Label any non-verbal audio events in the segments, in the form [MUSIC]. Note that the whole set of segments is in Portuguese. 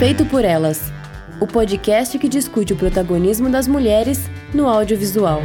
Feito por Elas o podcast que discute o protagonismo das mulheres no audiovisual.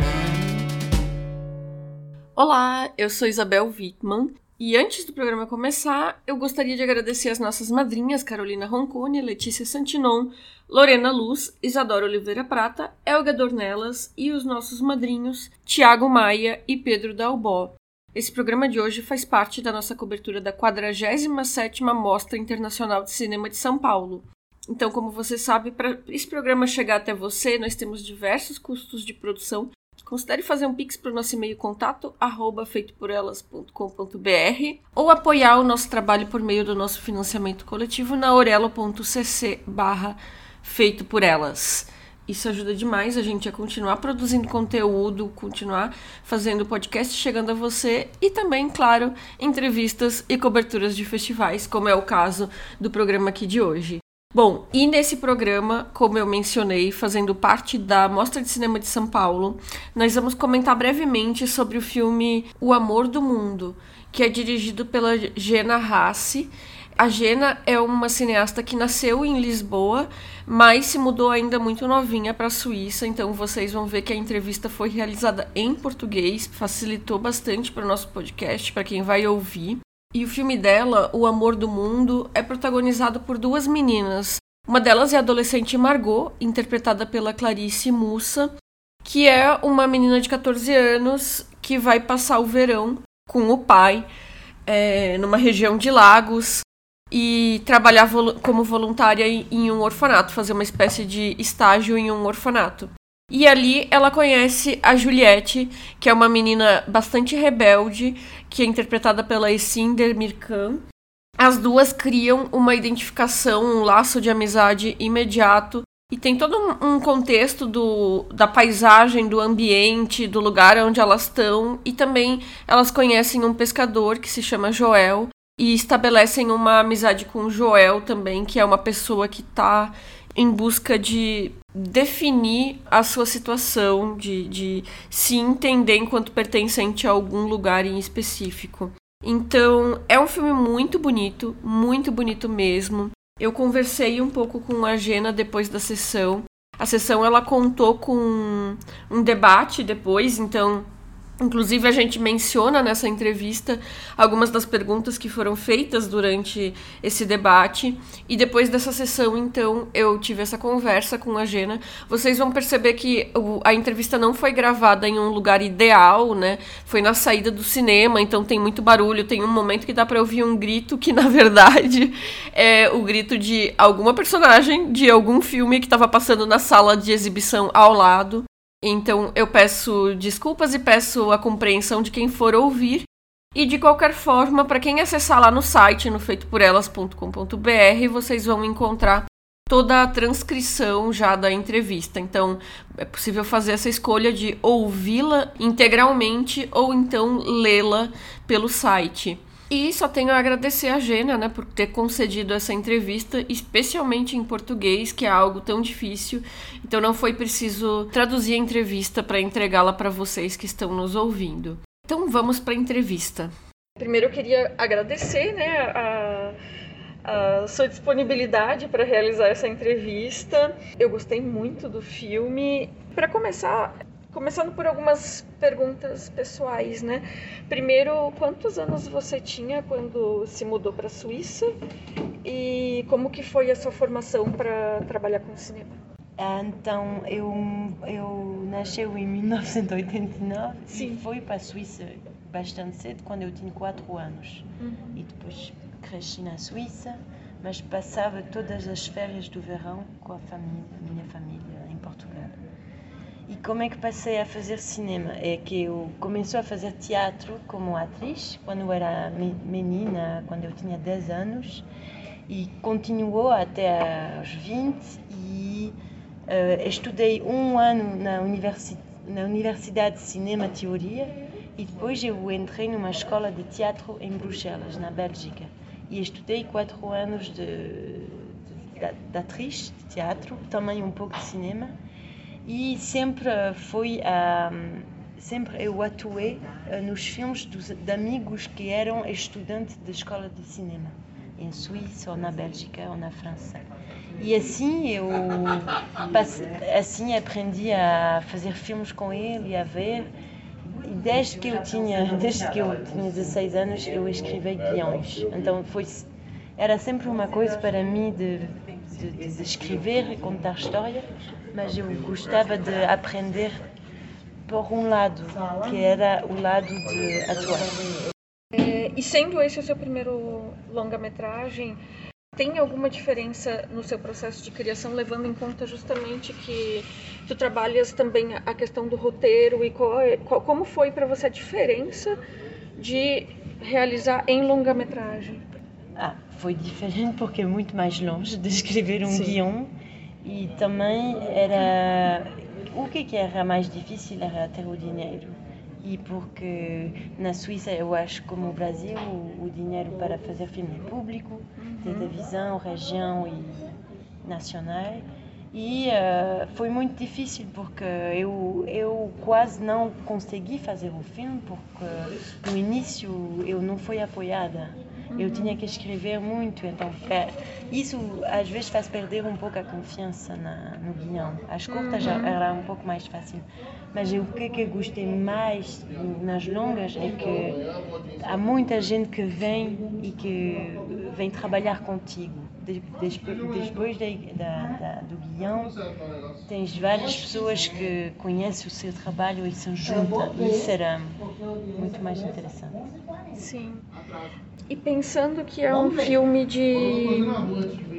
Olá, eu sou Isabel Wittmann e antes do programa começar, eu gostaria de agradecer as nossas madrinhas Carolina Roncone, Letícia Santinon, Lorena Luz, Isadora Oliveira Prata, Elga Dornelas e os nossos madrinhos Tiago Maia e Pedro Dalbó. Esse programa de hoje faz parte da nossa cobertura da 47ª Mostra Internacional de Cinema de São Paulo. Então, como você sabe, para esse programa chegar até você, nós temos diversos custos de produção. Considere fazer um pix para o nosso e-mail contato arroba feitoporelas.com.br ou apoiar o nosso trabalho por meio do nosso financiamento coletivo na orelo.cc barra feito por elas. Isso ajuda demais a gente a continuar produzindo conteúdo, continuar fazendo podcast chegando a você e também, claro, entrevistas e coberturas de festivais, como é o caso do programa aqui de hoje. Bom, e nesse programa, como eu mencionei, fazendo parte da Mostra de Cinema de São Paulo, nós vamos comentar brevemente sobre o filme O Amor do Mundo, que é dirigido pela Gena Rassi. A Gena é uma cineasta que nasceu em Lisboa, mas se mudou ainda muito novinha para a Suíça, então vocês vão ver que a entrevista foi realizada em português, facilitou bastante para o nosso podcast, para quem vai ouvir. E o filme dela, O Amor do Mundo, é protagonizado por duas meninas. Uma delas é a adolescente Margot, interpretada pela Clarice Mussa, que é uma menina de 14 anos que vai passar o verão com o pai é, numa região de lagos e trabalhar como voluntária em um orfanato, fazer uma espécie de estágio em um orfanato. E ali ela conhece a Juliette, que é uma menina bastante rebelde, que é interpretada pela Esinder Mirkan. As duas criam uma identificação, um laço de amizade imediato. E tem todo um contexto do, da paisagem, do ambiente, do lugar onde elas estão. E também elas conhecem um pescador que se chama Joel. E estabelecem uma amizade com Joel também, que é uma pessoa que está em busca de definir a sua situação, de, de se entender enquanto pertencente a algum lugar em específico. Então, é um filme muito bonito, muito bonito mesmo. Eu conversei um pouco com a Gena depois da sessão. A sessão ela contou com um debate depois, então Inclusive, a gente menciona nessa entrevista algumas das perguntas que foram feitas durante esse debate. E depois dessa sessão, então, eu tive essa conversa com a Gena. Vocês vão perceber que a entrevista não foi gravada em um lugar ideal, né? Foi na saída do cinema, então tem muito barulho. Tem um momento que dá para ouvir um grito que, [LAUGHS] na verdade, é o grito de alguma personagem de algum filme que estava passando na sala de exibição ao lado. Então eu peço desculpas e peço a compreensão de quem for ouvir. E de qualquer forma, para quem acessar lá no site, no feitoporelas.com.br, vocês vão encontrar toda a transcrição já da entrevista. Então, é possível fazer essa escolha de ouvi-la integralmente ou então lê-la pelo site. E só tenho a agradecer a Gênia, né, por ter concedido essa entrevista, especialmente em português, que é algo tão difícil. Então não foi preciso traduzir a entrevista para entregá-la para vocês que estão nos ouvindo. Então vamos para a entrevista. Primeiro eu queria agradecer, né, a, a sua disponibilidade para realizar essa entrevista. Eu gostei muito do filme. Para começar, Começando por algumas perguntas pessoais, né? Primeiro, quantos anos você tinha quando se mudou para a Suíça e como que foi a sua formação para trabalhar com cinema? Então, eu, eu nasci em 1989 Sim. e fui para a Suíça bastante cedo, quando eu tinha 4 anos. Uhum. E depois cresci na Suíça, mas passava todas as férias do verão com a família, minha família em Portugal. E como é que passei a fazer cinema? É que eu comecei a fazer teatro como atriz quando eu era menina, quando eu tinha 10 anos, e continuou até aos 20 e uh, estudei um ano na, universi na Universidade de Cinema Teoria e depois eu entrei numa escola de teatro em Bruxelas, na Bélgica. E estudei quatro anos de, de, de, de atriz de teatro, também um pouco de cinema e sempre foi um, sempre eu atuei uh, nos filmes dos, de amigos que eram estudantes da escola de cinema em Suíça, ou na Bélgica, ou na França. E assim eu assim aprendi a fazer filmes com ele a ver. Desde que eu tinha, [LAUGHS] desde que eu tinha 16 anos, eu escrevi guiões. Então foi era sempre uma coisa para mim de, de, de escrever e contar história, mas eu gostava de aprender por um lado, que era o lado de atuar. É, e sendo esse o seu primeiro longa-metragem, tem alguma diferença no seu processo de criação, levando em conta justamente que tu trabalhas também a questão do roteiro e qual, é, qual como foi para você a diferença de realizar em longa-metragem? Ah, foi diferente porque é muito mais longe de [LAUGHS] escrever um Sim. guião e também era o que, que era mais difícil era ter o dinheiro e porque na Suíça eu acho como o Brasil o, o dinheiro para fazer filme público, uhum. televisão, região e nacional e uh, foi muito difícil porque eu eu quase não consegui fazer o filme porque no início eu não fui apoiada eu tinha que escrever muito, então é, isso às vezes faz perder um pouco a confiança na, no guião. As curtas já uhum. era um pouco mais fácil, mas o que, que eu gostei mais nas longas é que há muita gente que vem e que vem trabalhar contigo. Depois, depois da, da, do guião, tens várias pessoas que conhecem o seu trabalho e se juntam. Isso era muito mais interessante. Sim. E pensando que é um filme de.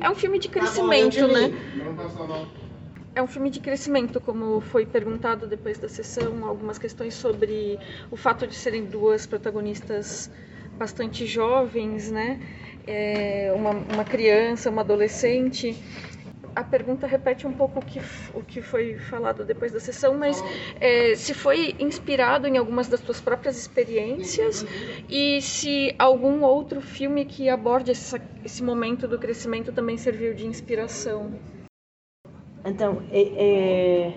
É um filme de crescimento, né? É um filme de crescimento, como foi perguntado depois da sessão, algumas questões sobre o fato de serem duas protagonistas bastante jovens, né? É uma, uma criança, uma adolescente a pergunta repete um pouco o que, o que foi falado depois da sessão, mas é, se foi inspirado em algumas das suas próprias experiências e se algum outro filme que aborde esse, esse momento do crescimento também serviu de inspiração. Então, é, é,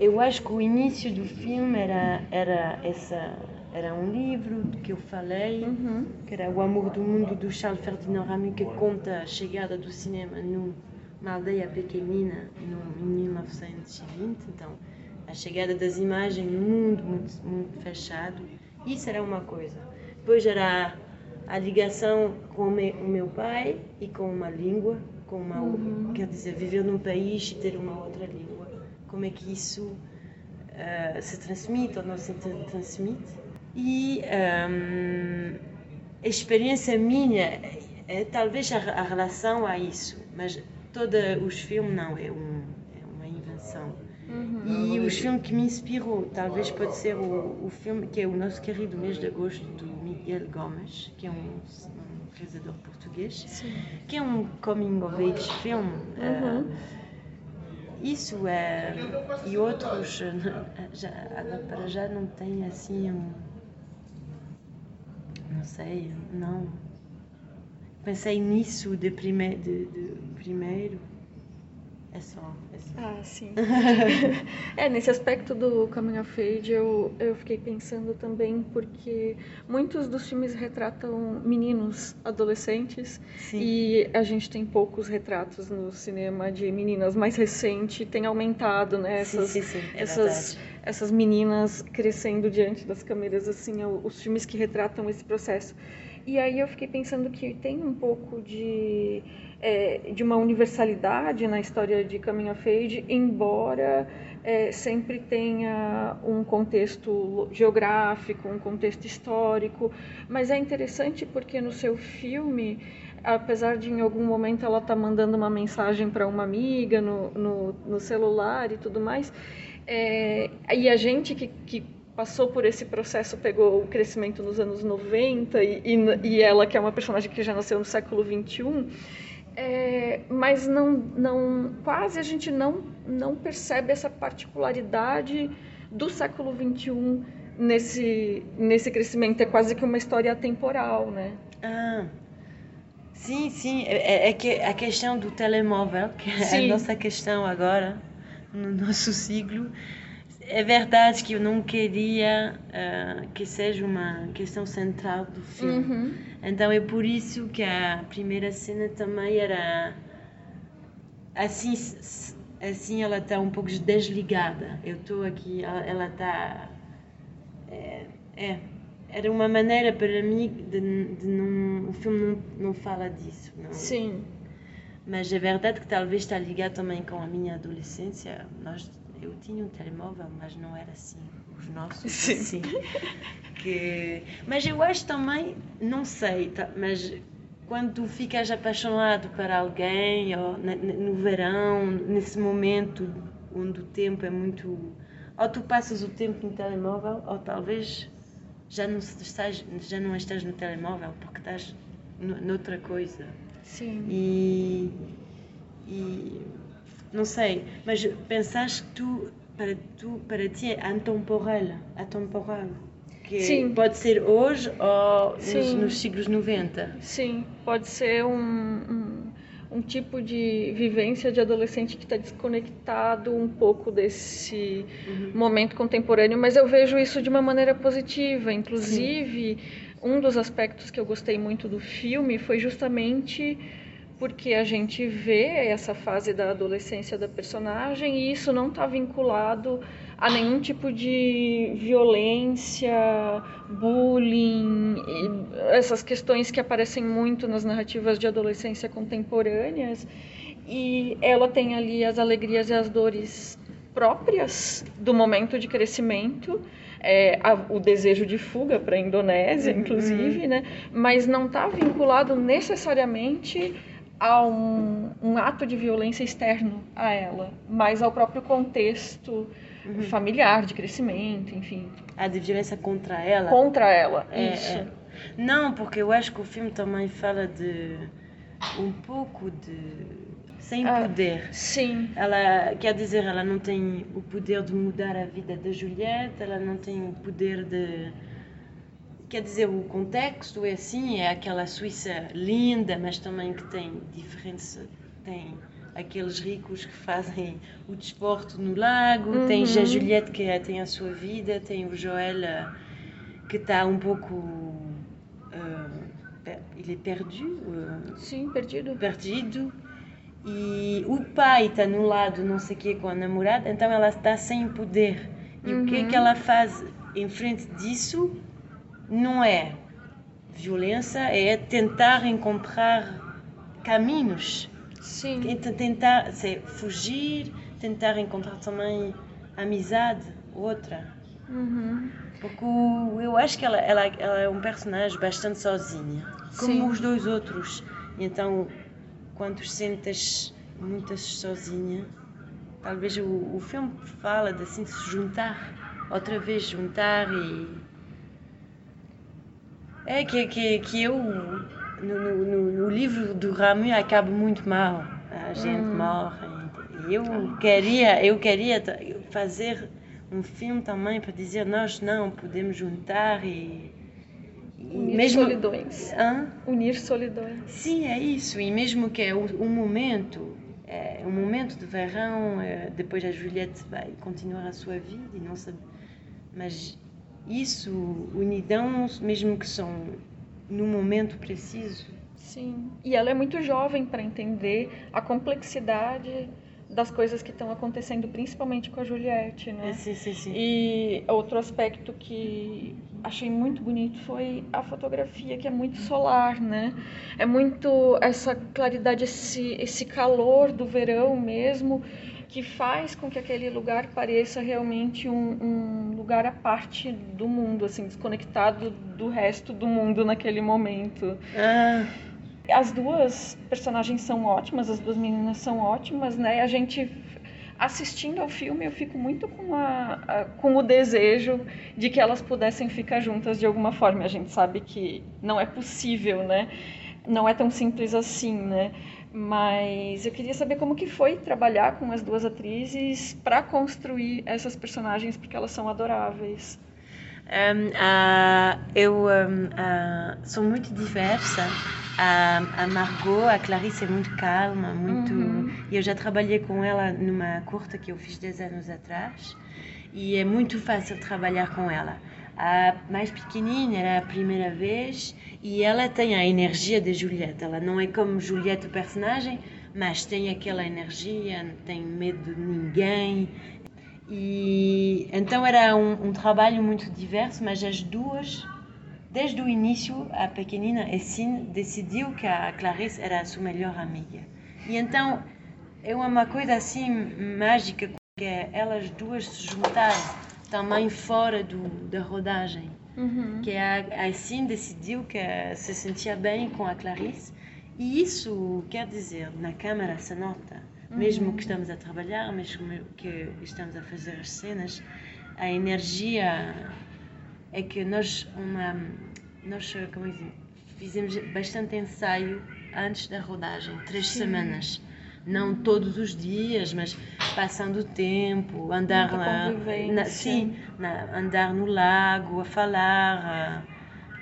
eu acho que o início do filme era, era essa era um livro que eu falei, uhum. que era O Amor do Mundo, do Charles Ferdinand Ramu, que conta a chegada do cinema no uma aldeia pequenina em 1920, então a chegada das imagens num mundo muito, muito fechado, isso era uma coisa. Depois era a ligação com o meu pai e com uma língua, com uma, uhum. quer dizer, viver num país e ter uma outra língua. Como é que isso uh, se transmite ou não se transmite? E um, a experiência minha é talvez a, a relação a isso, mas todos os filmes não, é, um, é uma invenção. Uhum. E os filmes que me inspirou, talvez pode ser o, o filme que é o nosso querido mês de agosto, do Miguel Gomes, que é um, um realizador português, Sim. que é um coming of age film. Uhum. Uh, isso é. E outros, [LAUGHS] já, para já não tem assim um. Não sei, não pensei nisso de, prime de, de primeiro. É só, é só. Ah, sim. [LAUGHS] é, nesse aspecto do Coming of Age eu, eu fiquei pensando também porque muitos dos filmes retratam meninos adolescentes sim. e a gente tem poucos retratos no cinema de meninas. Mais recente tem aumentado, né? Essas, sim, sim, sim. É essas, essas meninas crescendo diante das câmeras, assim, os filmes que retratam esse processo. E aí eu fiquei pensando que tem um pouco de, é, de uma universalidade na história de Coming of Age, embora é, sempre tenha um contexto geográfico, um contexto histórico. Mas é interessante porque no seu filme apesar de em algum momento ela estar tá mandando uma mensagem para uma amiga no, no, no, celular e tudo mais, é, e a gente que, que passou por esse processo, pegou o crescimento nos anos 90 e, e, e ela, que é uma personagem que já nasceu no século 21, é, mas não, não, quase a gente não, não percebe essa particularidade do século 21 nesse, nesse crescimento. É quase que uma história atemporal, né? Ah, sim, sim. É, é que a questão do telemóvel, que é a nossa questão agora, no nosso siglo, é verdade que eu não queria uh, que seja uma questão central do filme. Uhum. Então é por isso que a primeira cena também era assim assim ela está um pouco desligada. Eu estou aqui, ela está é, é, era uma maneira para mim de, de não o filme não, não fala disso. Não. Sim. Mas é verdade que talvez está ligado também com a minha adolescência. Nós eu tinha um telemóvel, mas não era assim, os nossos Sim. assim. Que... Mas eu acho também, não sei, tá, mas quando tu ficas apaixonado por alguém, ou no verão, nesse momento onde o tempo é muito. Ou tu passas o tempo no telemóvel, ou talvez já não estás, já não estás no telemóvel porque estás noutra coisa. Sim. E, e não sei, mas pensaste que tu, para, tu, para ti é atemporal, atemporal. Que Sim. pode ser hoje ou nos, nos, siglos 90. Sim, pode ser um, um, um tipo de vivência de adolescente que está desconectado um pouco desse uhum. momento contemporâneo, mas eu vejo isso de uma maneira positiva. Inclusive, Sim. um dos aspectos que eu gostei muito do filme foi justamente porque a gente vê essa fase da adolescência da personagem e isso não está vinculado a nenhum tipo de violência, bullying, essas questões que aparecem muito nas narrativas de adolescência contemporâneas. E ela tem ali as alegrias e as dores próprias do momento de crescimento. É, a, o desejo de fuga para a Indonésia, uhum. inclusive, né? mas não está vinculado necessariamente a um, um, ato de violência externo a ela, mas ao próprio contexto uhum. familiar, de crescimento, enfim. A de violência contra ela? Contra ela, é, isso. É. Não, porque eu acho que o filme também fala de um pouco de sem ah, poder. Sim. Ela quer dizer, ela não tem o poder de mudar a vida da Juliette, ela não tem o poder de Quer dizer, o contexto é assim, é aquela Suíça linda, mas também que tem diferença, tem aqueles ricos que fazem o desporto no lago, uhum. tem a Juliette que tem a sua vida, tem o Joel eh, que está um pouco uh, ele é perdido uh, sim perdido perdido e o pai está no lado não sei o que com a namorada então ela está sem poder e uhum. o que é que uhum. ela faz em frente disso não é violência, é tentar encontrar caminhos. Sim. Tentar sei, fugir, tentar encontrar também amizade, outra. Uhum. Porque eu acho que ela, ela, ela é um personagem bastante sozinha, como Sim. os dois outros. Então, quando sentes muitas sozinha, talvez o, o filme fala de assim, se juntar, outra vez juntar e é que, que, que eu, no, no, no livro do Ramu, acaba muito mal. A gente hum. morre. Eu queria, eu queria fazer um filme também para dizer nós não podemos juntar e, e unir mesmo solidões. Hã? Unir solidões. Sim, é isso. E mesmo que é um momento, é um momento de verão, é, depois a Juliette vai continuar a sua vida e não sabe, mas isso, unidão, mesmo que são no momento preciso. Sim, e ela é muito jovem para entender a complexidade das coisas que estão acontecendo, principalmente com a Juliette, né? É, sim, sim, sim. E outro aspecto que achei muito bonito foi a fotografia, que é muito solar, né? É muito essa claridade, esse, esse calor do verão mesmo, que faz com que aquele lugar pareça realmente um, um, lugar à parte do mundo, assim, desconectado do resto do mundo naquele momento. Ah. As duas personagens são ótimas, as duas meninas são ótimas, né? A gente assistindo ao filme eu fico muito com, a, a, com o desejo de que elas pudessem ficar juntas de alguma forma. A gente sabe que não é possível, né? Não é tão simples assim, né? Mas eu queria saber como que foi trabalhar com as duas atrizes para construir essas personagens, porque elas são adoráveis. Um, uh, eu um, uh, sou muito diversa. A, a Margot, a Clarice é muito calma, muito. Uhum. Eu já trabalhei com ela numa curta que eu fiz 10 anos atrás. e é muito fácil trabalhar com ela. A mais pequenina era a primeira vez e ela tem a energia de Juliette. Ela não é como Juliette, o personagem, mas tem aquela energia, não tem medo de ninguém. E então era um, um trabalho muito diverso, mas as duas, desde o início, a pequenina Essine decidiu que a Clarice era a sua melhor amiga. E então é uma coisa assim mágica que elas duas se juntaram também fora do, da rodagem. Uhum. Que a, a Essine decidiu que se sentia bem com a Clarice e isso quer dizer, na câmara se nota, uhum. mesmo que estamos a trabalhar, mesmo que estamos a fazer as cenas, a energia é que nós, uma, nós como dizer, fizemos bastante ensaio antes da rodagem, três Sim. semanas não todos os dias, mas passando o tempo, andar na, na, sim, na, andar no lago, a falar,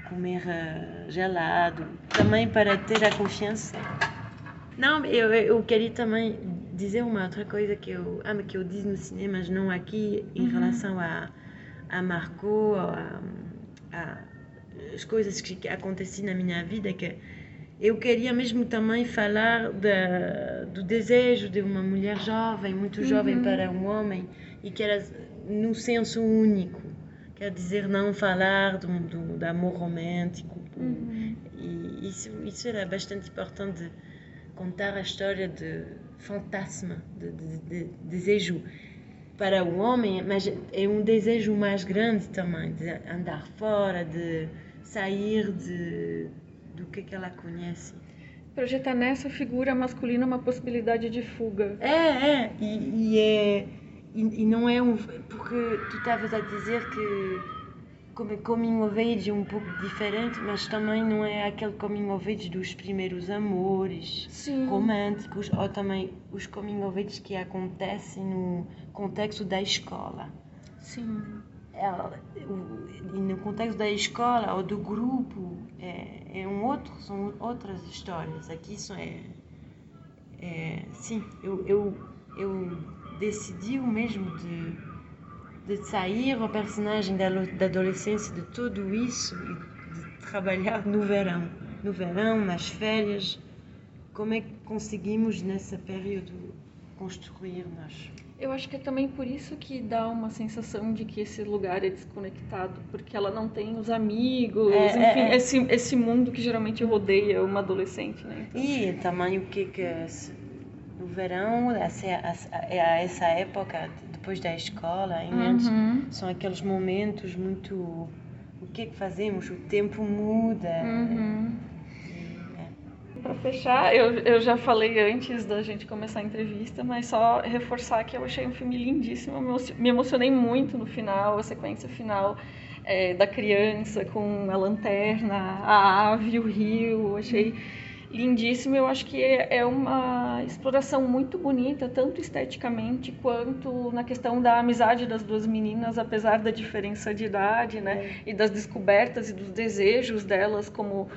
a comer uh, gelado, também para ter a confiança. Não, eu, eu queria também dizer uma outra coisa que eu amo que eu disse no cinema, mas não aqui em uhum. relação a a Marco, a, a, as coisas que aconteciam na minha vida que eu queria mesmo também falar da, do desejo de uma mulher jovem, muito jovem uhum. para um homem, e que era no senso único. Quer dizer, não falar do, do, do amor romântico. Uhum. E isso, isso era bastante importante, contar a história de fantasma, de, de, de desejo para o homem, mas é um desejo mais grande também, de andar fora, de sair de do que, que ela conhece. Projetar nessa figura masculina uma possibilidade de fuga. É, é, e, e é. E, e, não é um. Porque tu estavas a dizer que como coming of age é um pouco diferente, mas também não é aquele coming of age dos primeiros amores Sim. românticos, ou também os coming of age que acontecem no contexto da escola. Sim. Ela, o, no contexto da escola ou do grupo, é, é um outro, são outras histórias. Aqui são é, é sim, eu, eu, eu decidi mesmo de, de sair o personagem da, da adolescência de tudo isso e de trabalhar no verão, no verão, nas férias. Como é que conseguimos nesse período construir nós? Eu acho que é também por isso que dá uma sensação de que esse lugar é desconectado, porque ela não tem os amigos, é, enfim, é, é. Esse, esse mundo que geralmente rodeia uma adolescente, né? Então, e também o que que no verão, essa, é essa época depois da escola, uhum. são aqueles momentos muito o que é que fazemos? O tempo muda. Uhum. Para fechar, eu, eu já falei antes da gente começar a entrevista, mas só reforçar que eu achei um filme lindíssimo, me emocionei muito no final, a sequência final é, da criança com a lanterna, a ave, o rio, achei lindíssimo. Eu acho que é, é uma exploração muito bonita, tanto esteticamente quanto na questão da amizade das duas meninas, apesar da diferença de idade, né, é. e das descobertas e dos desejos delas como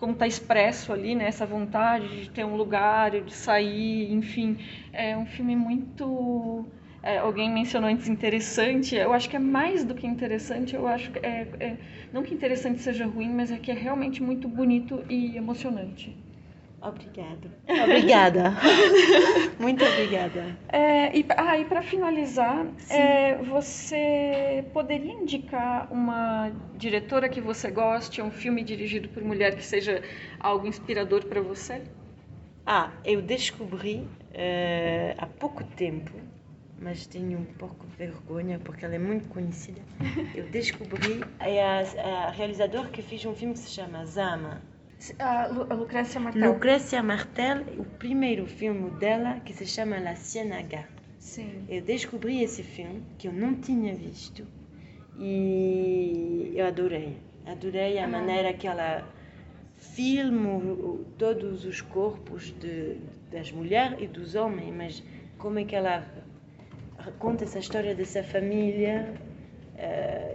como está expresso ali, né, essa vontade de ter um lugar, de sair, enfim, é um filme muito é, alguém mencionou antes interessante, eu acho que é mais do que interessante, eu acho que é, é, não que interessante seja ruim, mas é que é realmente muito bonito e emocionante. Obrigado. Obrigada. [LAUGHS] Muito obrigada. É, e ah, e para finalizar, é, você poderia indicar uma diretora que você goste, um filme dirigido por mulher que seja algo inspirador para você? Ah, eu descobri uh, há pouco tempo, mas tenho um pouco de vergonha porque ela é muito conhecida. [LAUGHS] Eu descobri é a, a realizadora que fez um filme que se chama Zama a Lucrécia Martel. Lucrécia Martel, o primeiro filme dela que se chama La Ciénaga. Sim. Eu descobri esse filme que eu não tinha visto e eu adorei. Adorei a ah. maneira que ela filma todos os corpos de, das mulheres e dos homens, mas como é que ela conta essa história dessa família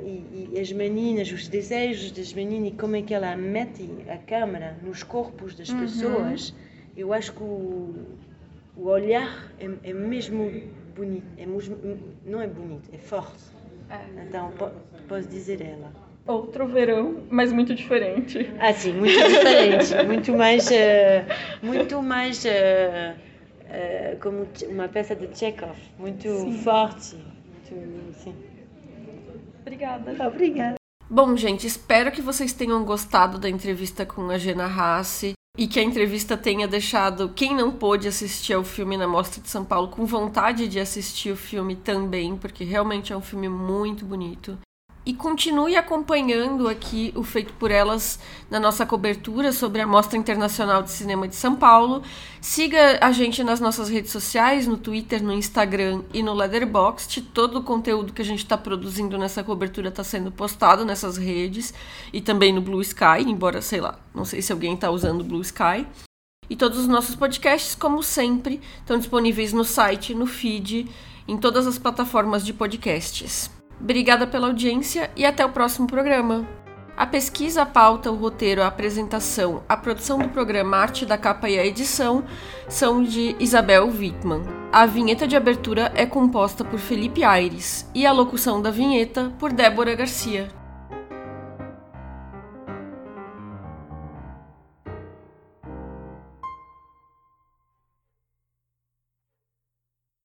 e, e, as meninas, os desejos das meninas e como é que ela mete a câmera nos corpos das uhum. pessoas, eu acho que o, o olhar é, é, mesmo bonito, é mesmo, não é bonito, é forte. É. Então, posso dizer ela. Outro verão, mas muito diferente. Ah, sim, muito diferente. muito mais. Uh, muito mais. Uh, uh, como uma peça de Chekhov. Muito sim. forte. Muito, sim. Obrigada. Obrigada. Bom, gente, espero que vocês tenham gostado da entrevista com a Gena Hassi e que a entrevista tenha deixado quem não pôde assistir ao filme na Mostra de São Paulo com vontade de assistir o filme também, porque realmente é um filme muito bonito e continue acompanhando aqui o Feito por Elas na nossa cobertura sobre a Mostra Internacional de Cinema de São Paulo. Siga a gente nas nossas redes sociais, no Twitter, no Instagram e no Letterboxd. Todo o conteúdo que a gente está produzindo nessa cobertura está sendo postado nessas redes e também no Blue Sky, embora, sei lá, não sei se alguém está usando o Blue Sky. E todos os nossos podcasts, como sempre, estão disponíveis no site, no feed, em todas as plataformas de podcasts. Obrigada pela audiência e até o próximo programa. A pesquisa, a pauta, o roteiro, a apresentação, a produção do programa, arte da capa e a edição são de Isabel Wittmann. A vinheta de abertura é composta por Felipe Aires e a locução da vinheta por Débora Garcia.